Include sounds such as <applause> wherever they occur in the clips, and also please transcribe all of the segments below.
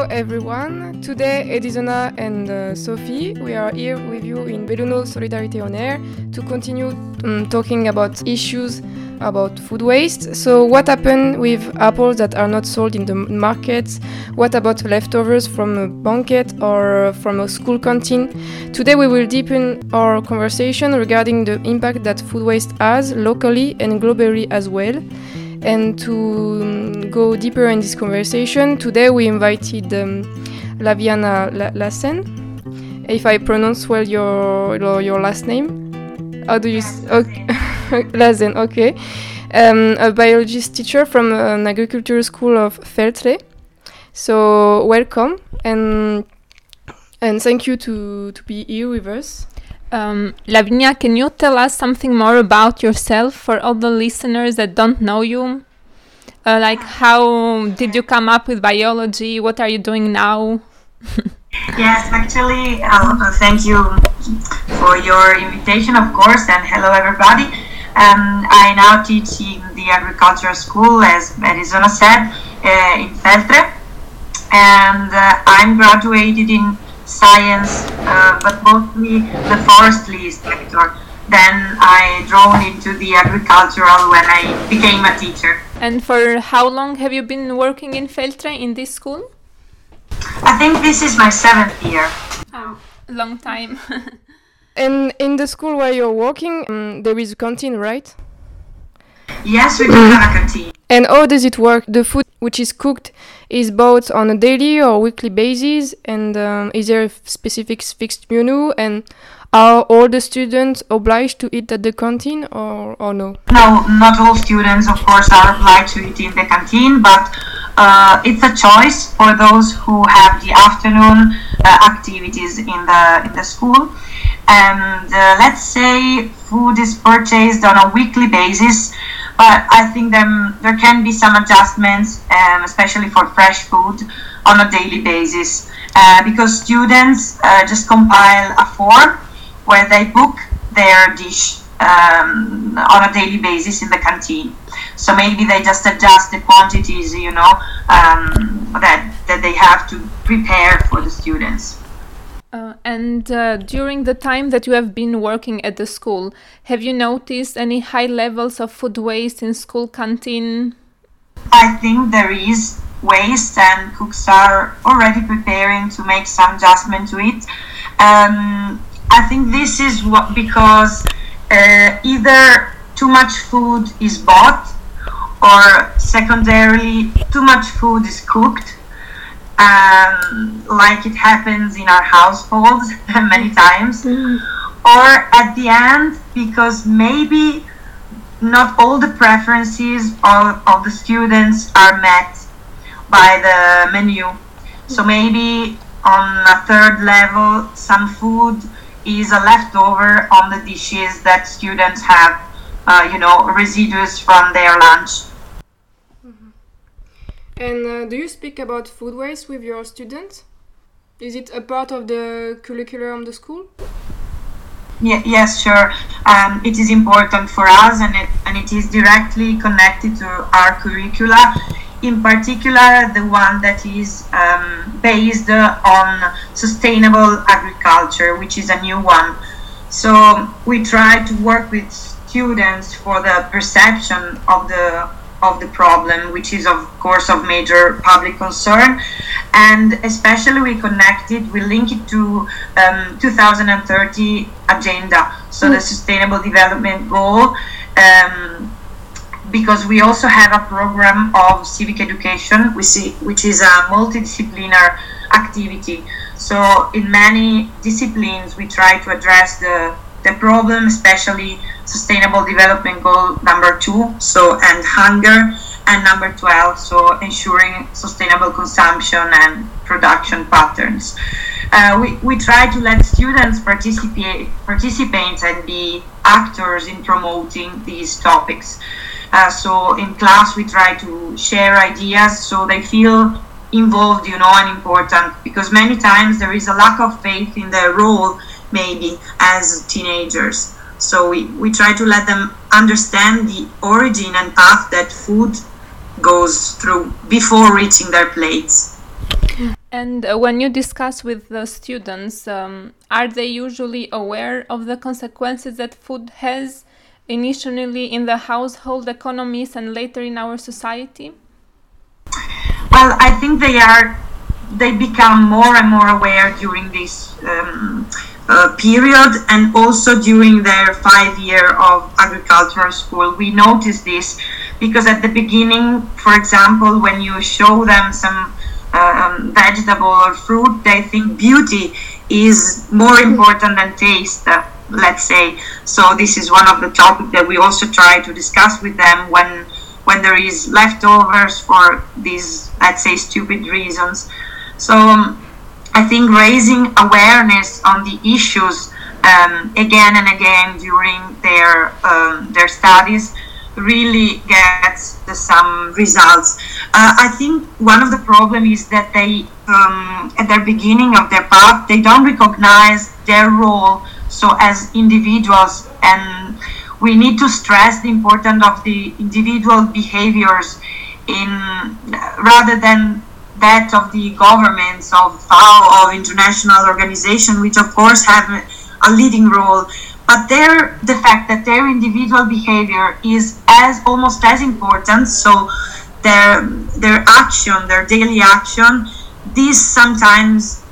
Hello everyone. Today Edisona and uh, Sophie, we are here with you in Belluno Solidarity on Air to continue um, talking about issues about food waste. So what happened with apples that are not sold in the markets? What about leftovers from a banquet or from a school canteen? Today we will deepen our conversation regarding the impact that food waste has locally and globally as well. And to um, go deeper in this conversation, today we invited um, Lavinia Lassen. If I pronounce well your your last name, how do you? Okay, <laughs> Lassen. Okay, um, a biologist teacher from an agricultural school of Feltre. So welcome and and thank you to to be here with us. Um, Lavinia, can you tell us something more about yourself for all the listeners that don't know you? Uh, like, how did you come up with biology? What are you doing now? <laughs> yes, actually, uh, thank you for your invitation, of course, and hello, everybody. Um, I now teach in the agricultural school, as Arizona said, uh, in Feltre, and uh, I'm graduated in science, uh, but mostly the forestry sector. Then I drawn into the agricultural when I became a teacher. And for how long have you been working in Feltre in this school? I think this is my seventh year. Oh, long time. <laughs> and in the school where you're working, um, there is a canteen, right? Yes, we do have a canteen. And how does it work? The food which is cooked is bought on a daily or weekly basis, and um, is there a specific fixed menu? And are all the students obliged to eat at the canteen or, or no? No, not all students, of course, are obliged to eat in the canteen, but uh, it's a choice for those who have the afternoon uh, activities in the in the school. And uh, let's say food is purchased on a weekly basis but I think there, there can be some adjustments, um, especially for fresh food, on a daily basis. Uh, because students uh, just compile a form where they book their dish um, on a daily basis in the canteen. So maybe they just adjust the quantities, you know, um, that, that they have to prepare for the students. Uh, and uh, during the time that you have been working at the school, have you noticed any high levels of food waste in school canteen? I think there is waste, and cooks are already preparing to make some adjustment to it. Um, I think this is what because uh, either too much food is bought, or secondarily, too much food is cooked um, like it happens in our households <laughs> many times, or at the end, because maybe not all the preferences of, of the students are met by the menu. So maybe on a third level, some food is a leftover on the dishes that students have, uh, you know, residues from their lunch. And uh, do you speak about food waste with your students? Is it a part of the curriculum of the school? Yeah, yes, sure. Um, it is important for us, and it and it is directly connected to our curricula. In particular, the one that is um, based on sustainable agriculture, which is a new one. So we try to work with students for the perception of the of the problem, which is of course of major public concern, and especially we connect it, we link it to um, 2030 agenda, so mm. the Sustainable Development Goal. Um, because we also have a program of civic education, see, which is a multidisciplinary activity. So in many disciplines, we try to address the the problem, especially sustainable development goal number two, so and hunger, and number 12, so ensuring sustainable consumption and production patterns. Uh, we, we try to let students participate, participate and be actors in promoting these topics. Uh, so in class, we try to share ideas so they feel involved, you know, and important because many times there is a lack of faith in their role maybe as teenagers. So we, we try to let them understand the origin and path that food goes through before reaching their plates. And uh, when you discuss with the students, um, are they usually aware of the consequences that food has initially in the household economies and later in our society? Well, I think they are. They become more and more aware during this um, uh, period, and also during their five year of agricultural school. We notice this because at the beginning, for example, when you show them some um, vegetable or fruit, they think beauty is more important than taste. Uh, let's say so. This is one of the topics that we also try to discuss with them when when there is leftovers for these let's say stupid reasons. So um, I think raising awareness on the issues um, again and again during their um, their studies really gets the, some results. Uh, I think one of the problem is that they, um, at the beginning of their path, they don't recognize their role. So as individuals, and we need to stress the importance of the individual behaviors in rather than that of the governments of FAO or international organizations, which of course have a leading role. But their the fact that their individual behavior is as almost as important so their their action their daily action this sometimes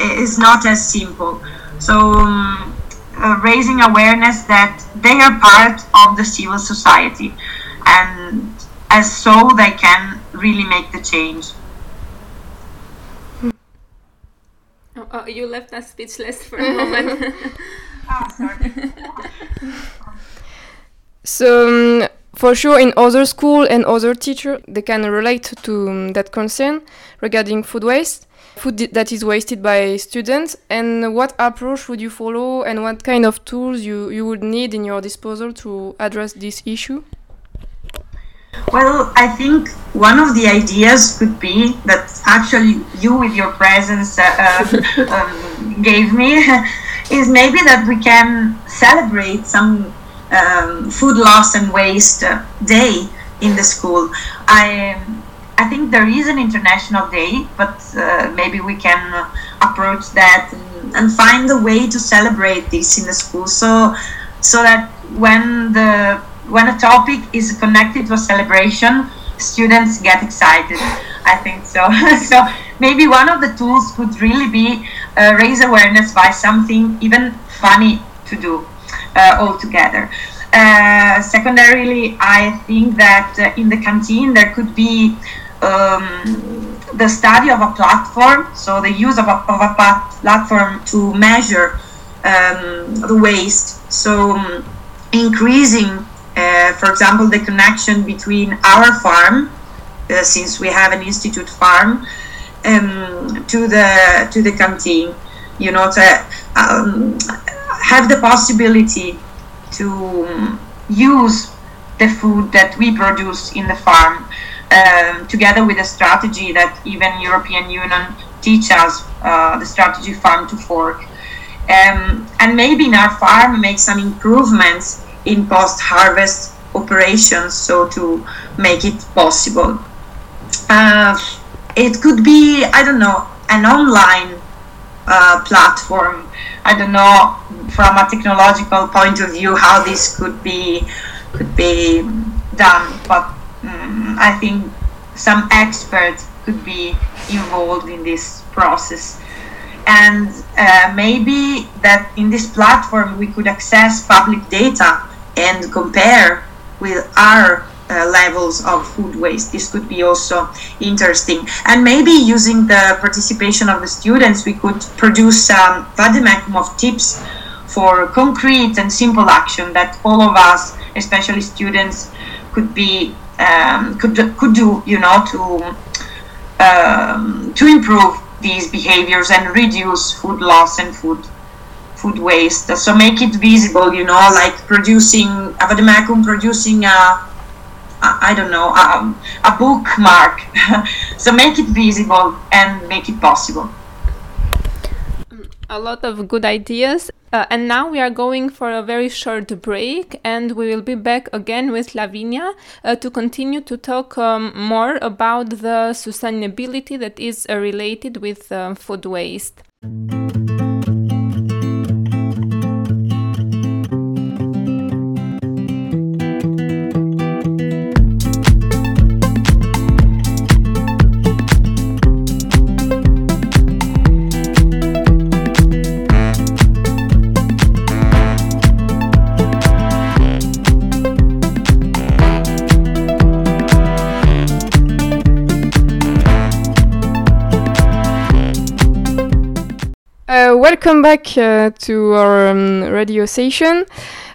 is not as simple. So um, uh, raising awareness that they are part of the civil society and as so they can really make the change oh, oh, you left us speechless for a <laughs> moment. Sorry. <laughs> so um, for sure in other school and other teacher they can relate to um, that concern regarding food waste. Food that is wasted by students. And what approach would you follow and what kind of tools you, you would need in your disposal to address this issue well, I think one of the ideas could be that actually you, with your presence, uh, <laughs> um, gave me <laughs> is maybe that we can celebrate some um, food loss and waste uh, day in the school. I I think there is an international day, but uh, maybe we can uh, approach that and, and, find a way to celebrate this in the school. So so that when the when a topic is connected to a celebration, students get excited. I think so. <laughs> so maybe one of the tools could really be uh, raise awareness by something even funny to do uh, all together. Uh, secondarily, I think that uh, in the canteen there could be um, the study of a platform, so the use of a, of a platform to measure um, the waste. So um, increasing, uh, for example, the connection between our farm, uh, since we have an institute farm, um, to the to the canteen. You know, to um, have the possibility to use the food that we produce in the farm, um, together with a strategy that even European Union teach us, uh, the strategy farm to fork. Um, and maybe in our farm make some improvements in post-harvest operations so to make it possible. Uh, it could be I don't know an online uh, platform. I don't know from a technological point of view how this could be could be done, but um, I think some experts could be involved in this process. And uh, maybe that in this platform we could access public data and compare with our uh, levels of food waste. This could be also interesting. And maybe using the participation of the students, we could produce um, vademecum of tips for concrete and simple action that all of us, especially students, could be um, could could do. You know to um, to improve these behaviors and reduce food loss and food food waste. So make it visible. You know, like producing a vademecum, producing a I don't know, um, a bookmark. <laughs> so make it visible and make it possible. a lot of good ideas. Uh, and now we are going for a very short break, and we will be back again with Lavinia uh, to continue to talk um, more about the sustainability that is uh, related with uh, food waste. Welcome back uh, to our um, radio station.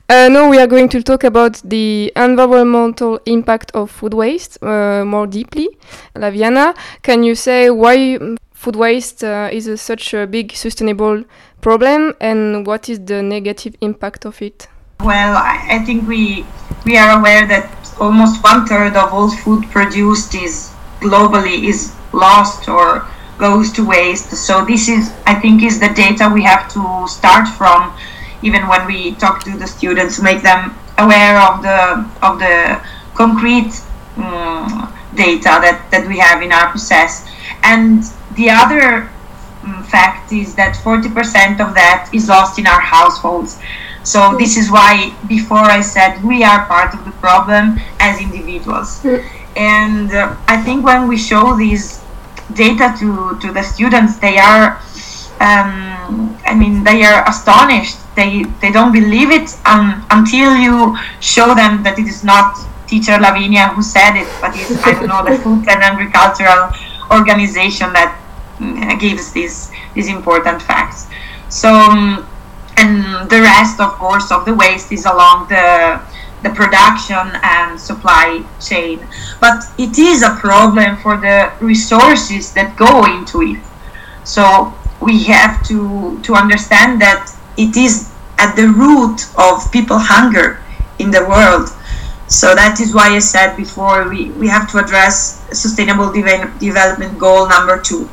Uh, now we are going to talk about the environmental impact of food waste uh, more deeply. Lavinia, can you say why food waste uh, is a, such a big sustainable problem and what is the negative impact of it? Well, I, I think we we are aware that almost one third of all food produced is globally is lost or goes to waste. So this is, I think, is the data we have to start from, even when we talk to the students, make them aware of the of the concrete um, data that, that we have in our process. And the other um, fact is that 40% of that is lost in our households. So this is why before I said we are part of the problem as individuals. Mm. And uh, I think when we show these data to, to the students, they are, um, I mean, they are astonished. They, they don't believe it um, until you show them that it is not teacher Lavinia who said it, but it's, I don't know, the <laughs> Food and Agricultural Organization that uh, gives these, these important facts. So, um, and the rest, of course, of the waste is along the the production and supply chain. But it is a problem for the resources that go into it. So we have to, to understand that it is at the root of people hunger in the world. So that is why I said before we, we have to address sustainable de- development goal number two,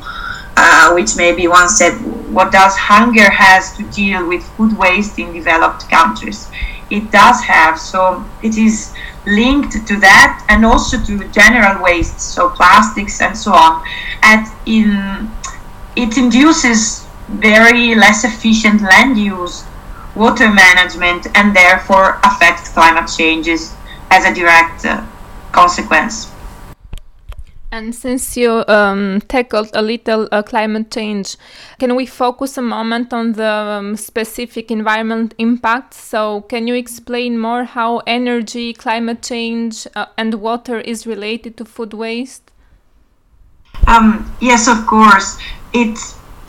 uh, which maybe one said, what does hunger has to deal with food waste in developed countries? It does have. So it is linked to that and also to general waste, so plastics and so on. And in it induces very less efficient land use, water management, and therefore affects climate changes as a direct uh, consequence. And since you um, tackled a little uh, climate change, can we focus a moment on the um, specific environment impacts? So, can you explain more how energy, climate change, uh, and water is related to food waste? Um, yes, of course. It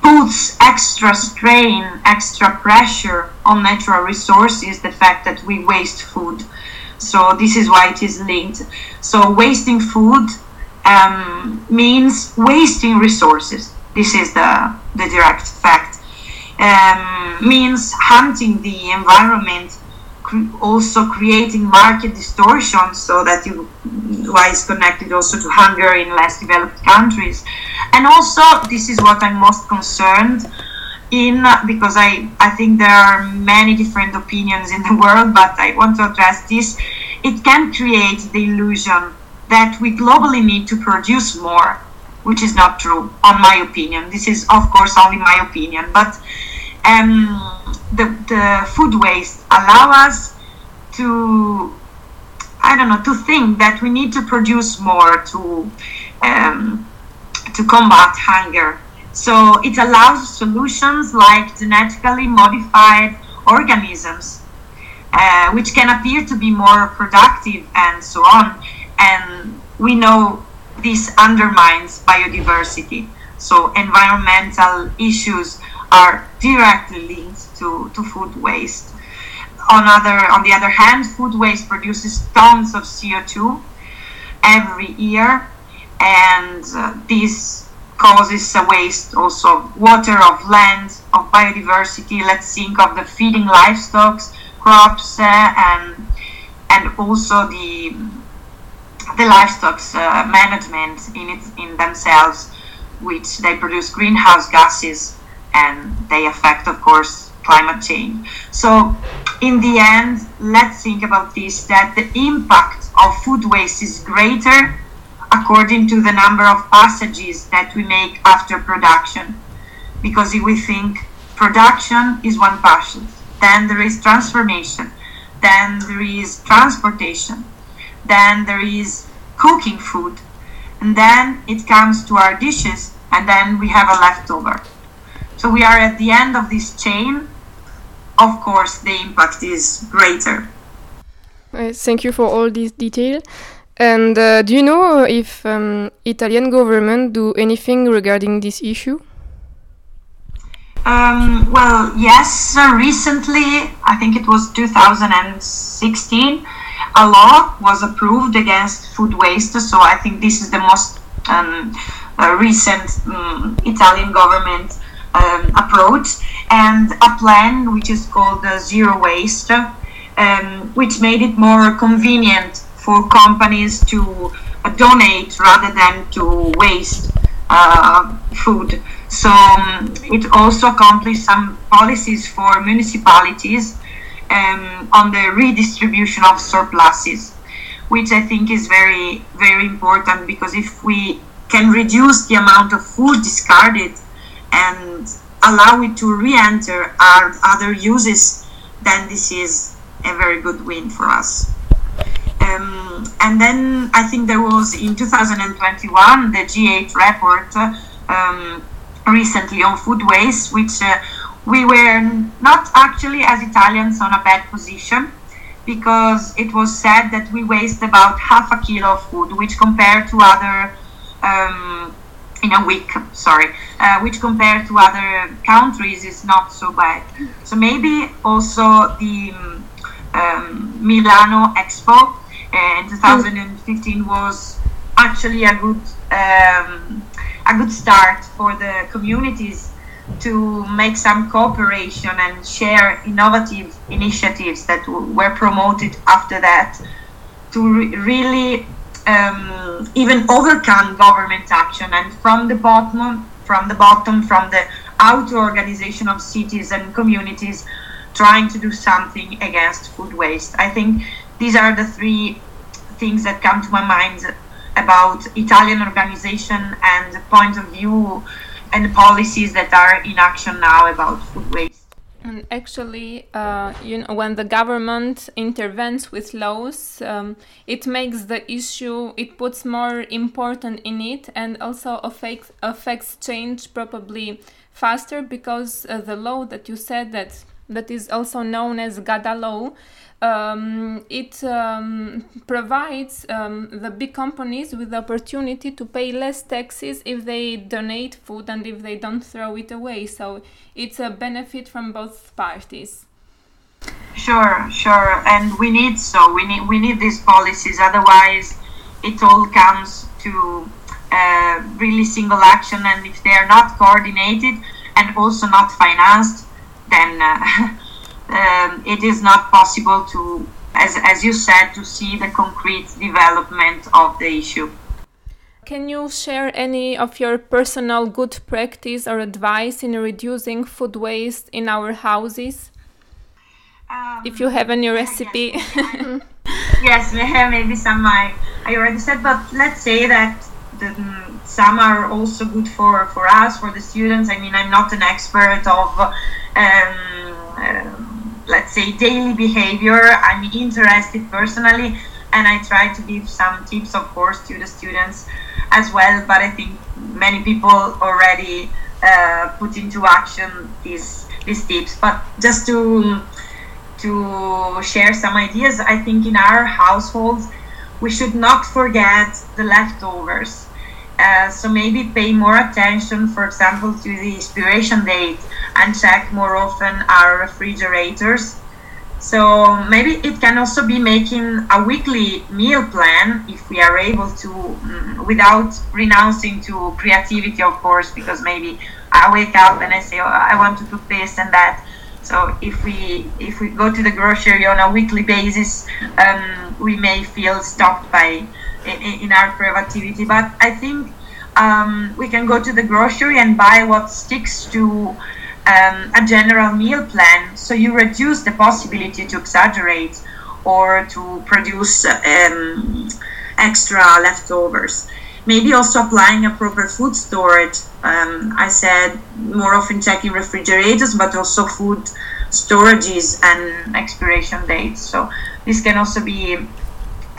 puts extra strain, extra pressure on natural resources, the fact that we waste food. So, this is why it is linked. So, wasting food um, means wasting resources. This is the, the direct fact. Um, means hunting the environment, cre- also creating market distortions, so that you why it's connected also to hunger in less developed countries. And also, this is what I'm most concerned in because I, I think there are many different opinions in the <laughs> world, but I want to address this. It can create the illusion that we globally need to produce more, which is not true, on my opinion. This is, of course, only my opinion, but um, the, the food waste allow us to, I don't know, to think that we need to produce more to um, to combat hunger. So it allows solutions like genetically modified organisms, uh, which can appear to be more productive and so on and we know this undermines biodiversity. So environmental issues are directly linked to, to food waste. On, other, on the other hand, food waste produces tons of CO2 every year, and uh, this causes a waste also of water, of land, of biodiversity. Let's think of the feeding livestock, crops, uh, and and also the the livestock's uh, management in it in themselves, which they produce greenhouse gases and they affect, of course, climate change. So, in the end, let's think about this that the impact of food waste is greater according to the number of passages that we make after production. Because if we think production is one passage, then there is transformation, then there is transportation, then there is cooking food, and then it comes to our dishes, and then we have a leftover. So we are at the end of this chain. Of course, the impact is greater. Uh, thank you for all this detail. And uh, do you know if um, Italian government do anything regarding this issue? Um, well, yes. Recently, I think it was 2016, a law was approved against food waste. So I think this is the most um, uh, recent um, Italian government um, approach, and a plan which is called Zero Waste, um, which made it more convenient for companies to uh, donate rather than to waste uh, food. So um, it also accomplished some policies for municipalities um, on the redistribution of surpluses, which I think is very, very important because if we can reduce the amount of food discarded and allow it to re-enter our other uses, then this is a very good win for us. Um, and then I think there was in 2021 the G8 report um, recently on food waste, which uh, we were not actually as Italians on a bad position because it was said that we waste about half a kilo of food, which compared to other um, in a week, sorry, uh, which compared to other countries is not so bad. So maybe also the um, Milano Expo in 2015 was actually a good um, a good start for the communities to make some cooperation and share innovative initiatives that were promoted after that to re- really um, even overcome government action. And from the bottom from the bottom from the auto organization of cities and communities trying to do something against food waste. I think these are the three things that come to my mind about italian organization and the point of view and policies that are in action now about food waste. And actually, uh, you know, when the government intervenes with laws, um, it makes the issue, it puts more important in it, and also affects affects change probably faster because uh, the law that you said that that is also known as Gadda law um, it um, provides um, the big companies with the opportunity to pay less taxes if they donate food and if they don't throw it away. So it's a benefit from both parties. Sure, sure, and we need so we need we need these policies. Otherwise, it all comes to uh, really single action, and if they are not coordinated and also not financed, then. Uh, <laughs> um, it is not possible to, as, as you said, to see the concrete development of the issue. Can you share any of your personal good practice or advice in reducing food waste in our houses? Um, if you have any recipe. Yes, <laughs> yes maybe some I, I already said, but let's say that the, some are also good for, for us, for the students. I mean, I'm not an expert of um, let's say daily behavior. I'm interested personally and i try to give some tips of course to the students as well but i think many people already uh, put into action these these tips. But just to to share some ideas i think in our households we should not forget the leftovers uh, so maybe pay more attention, for example, to the expiration date and check more often our refrigerators. So maybe it can also be making a weekly meal plan if we are able to, um, without renouncing to creativity, of course, because maybe I wake up and I say, oh, I want to cook this and that. So if we if we go to the grocery on a weekly basis, um, we may feel stopped by in, in our creativity. But I think um, we can go to the grocery and buy what sticks to um, a general meal plan. So you reduce the possibility to exaggerate or to produce um, extra leftovers. Maybe also applying a proper food storage. Um, i said more often checking refrigerators but also food storages and expiration dates. So this can also be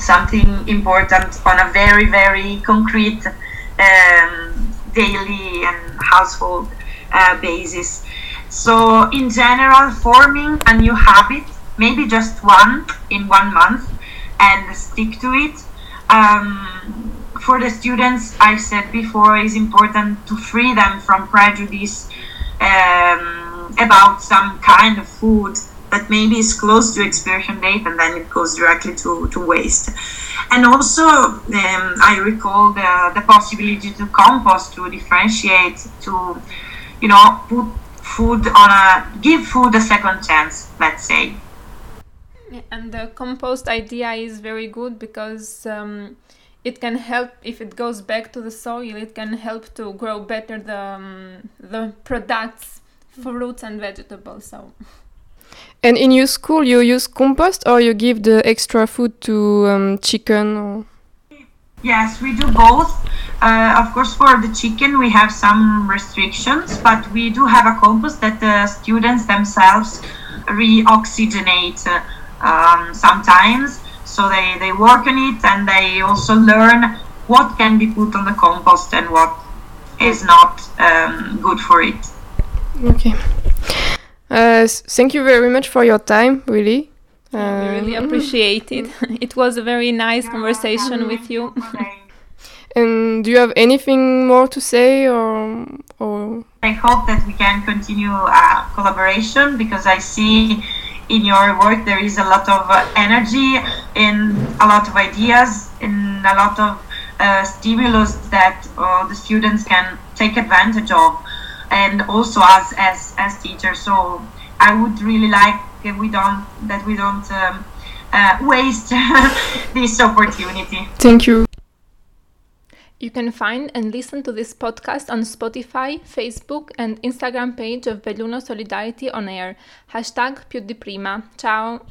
something important on a very very concrete um, daily and household uh, basis. So in general forming a new habit maybe just one in one month and stick to it. Um, for the students i said before is important to free them from prejudice um, about some kind of food that maybe is close to expiration date and then it goes directly to, to waste. And also, um, I recall the, the possibility to compost, to differentiate, to, you know, put food on a, give food a second chance, let's say. And the compost idea is very good because um, it can help if it goes back to the soil. It can help to grow better the um, the products, fruits and vegetables. So. And in your school, you use compost or you give the extra food to um, chicken? Or? Yes, we do both. Uh, of course, for the chicken, we have some restrictions, but we do have a compost that the students themselves re-oxygenate uh, um, sometimes. So they, they work on it and they also learn what can be put on the compost and what is not um, good for it. Okay. Uh, thank you very much for your time, really. Uh, we really um, <laughs> appreciate it. <laughs> it was a very nice conversation with you. <laughs> and do you have anything more to say, or or? I hope that we can continue uh, collaboration because I see in your work there is a lot of uh, energy and a lot of ideas and a lot of uh, stimulus that uh, the students can take advantage of and also us as as teachers. So I would really like if we don't that we don't um, uh, waste <laughs> this opportunity. Thank you. You can find and listen to this podcast on Spotify, Facebook and Instagram page of Belluno Solidarity on Air. Hashtag più di prima. Ciao!